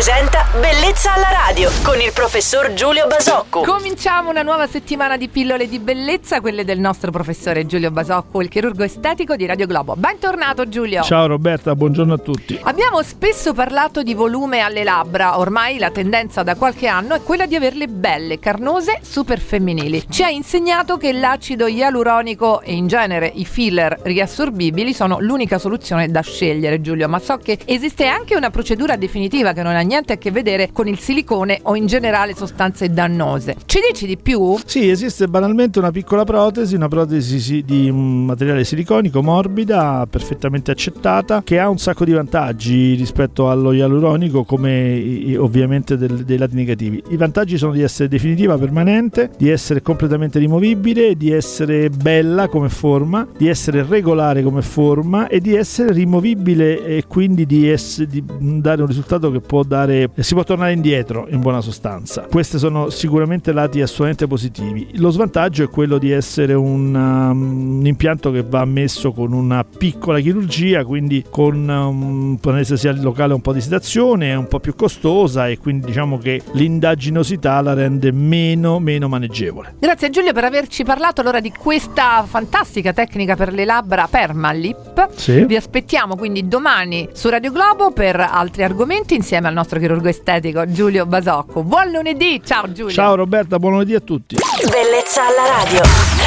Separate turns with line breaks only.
presenta Bellezza alla radio con il professor Giulio Basocco.
Cominciamo una nuova settimana di pillole di bellezza, quelle del nostro professore Giulio Basocco, il chirurgo estetico di Radio Globo. Bentornato Giulio.
Ciao Roberta, buongiorno a tutti.
Abbiamo spesso parlato di volume alle labbra, ormai la tendenza da qualche anno è quella di averle belle, carnose, super femminili. Ci ha insegnato che l'acido ialuronico e in genere i filler riassorbibili sono l'unica soluzione da scegliere Giulio, ma so che esiste anche una procedura definitiva che non ha niente a che vedere con il silicone o in generale sostanze dannose. Ci dici di più?
Sì, esiste banalmente una piccola protesi, una protesi di un materiale siliconico morbida, perfettamente accettata, che ha un sacco di vantaggi rispetto allo ialuronico come ovviamente del, dei lati negativi. I vantaggi sono di essere definitiva, permanente, di essere completamente rimovibile, di essere bella come forma, di essere regolare come forma e di essere rimovibile e quindi di, essere, di dare un risultato che può dare si può tornare indietro in buona sostanza. Questi sono sicuramente lati assolutamente positivi. Lo svantaggio è quello di essere un, um, un impianto che va messo con una piccola chirurgia, quindi con um, un'anestesia locale un po' di sedazione, è un po' più costosa e quindi diciamo che l'indaginosità la rende meno, meno maneggevole.
Grazie Giulio per averci parlato allora di questa fantastica tecnica per le labbra Permalip.
Sì.
Vi aspettiamo quindi domani su Radio Globo per altri argomenti insieme al nostro chirurgo estetico Giulio Basocco. Buon lunedì, ciao Giulio.
Ciao Roberta, buon lunedì a tutti.
Bellezza alla radio.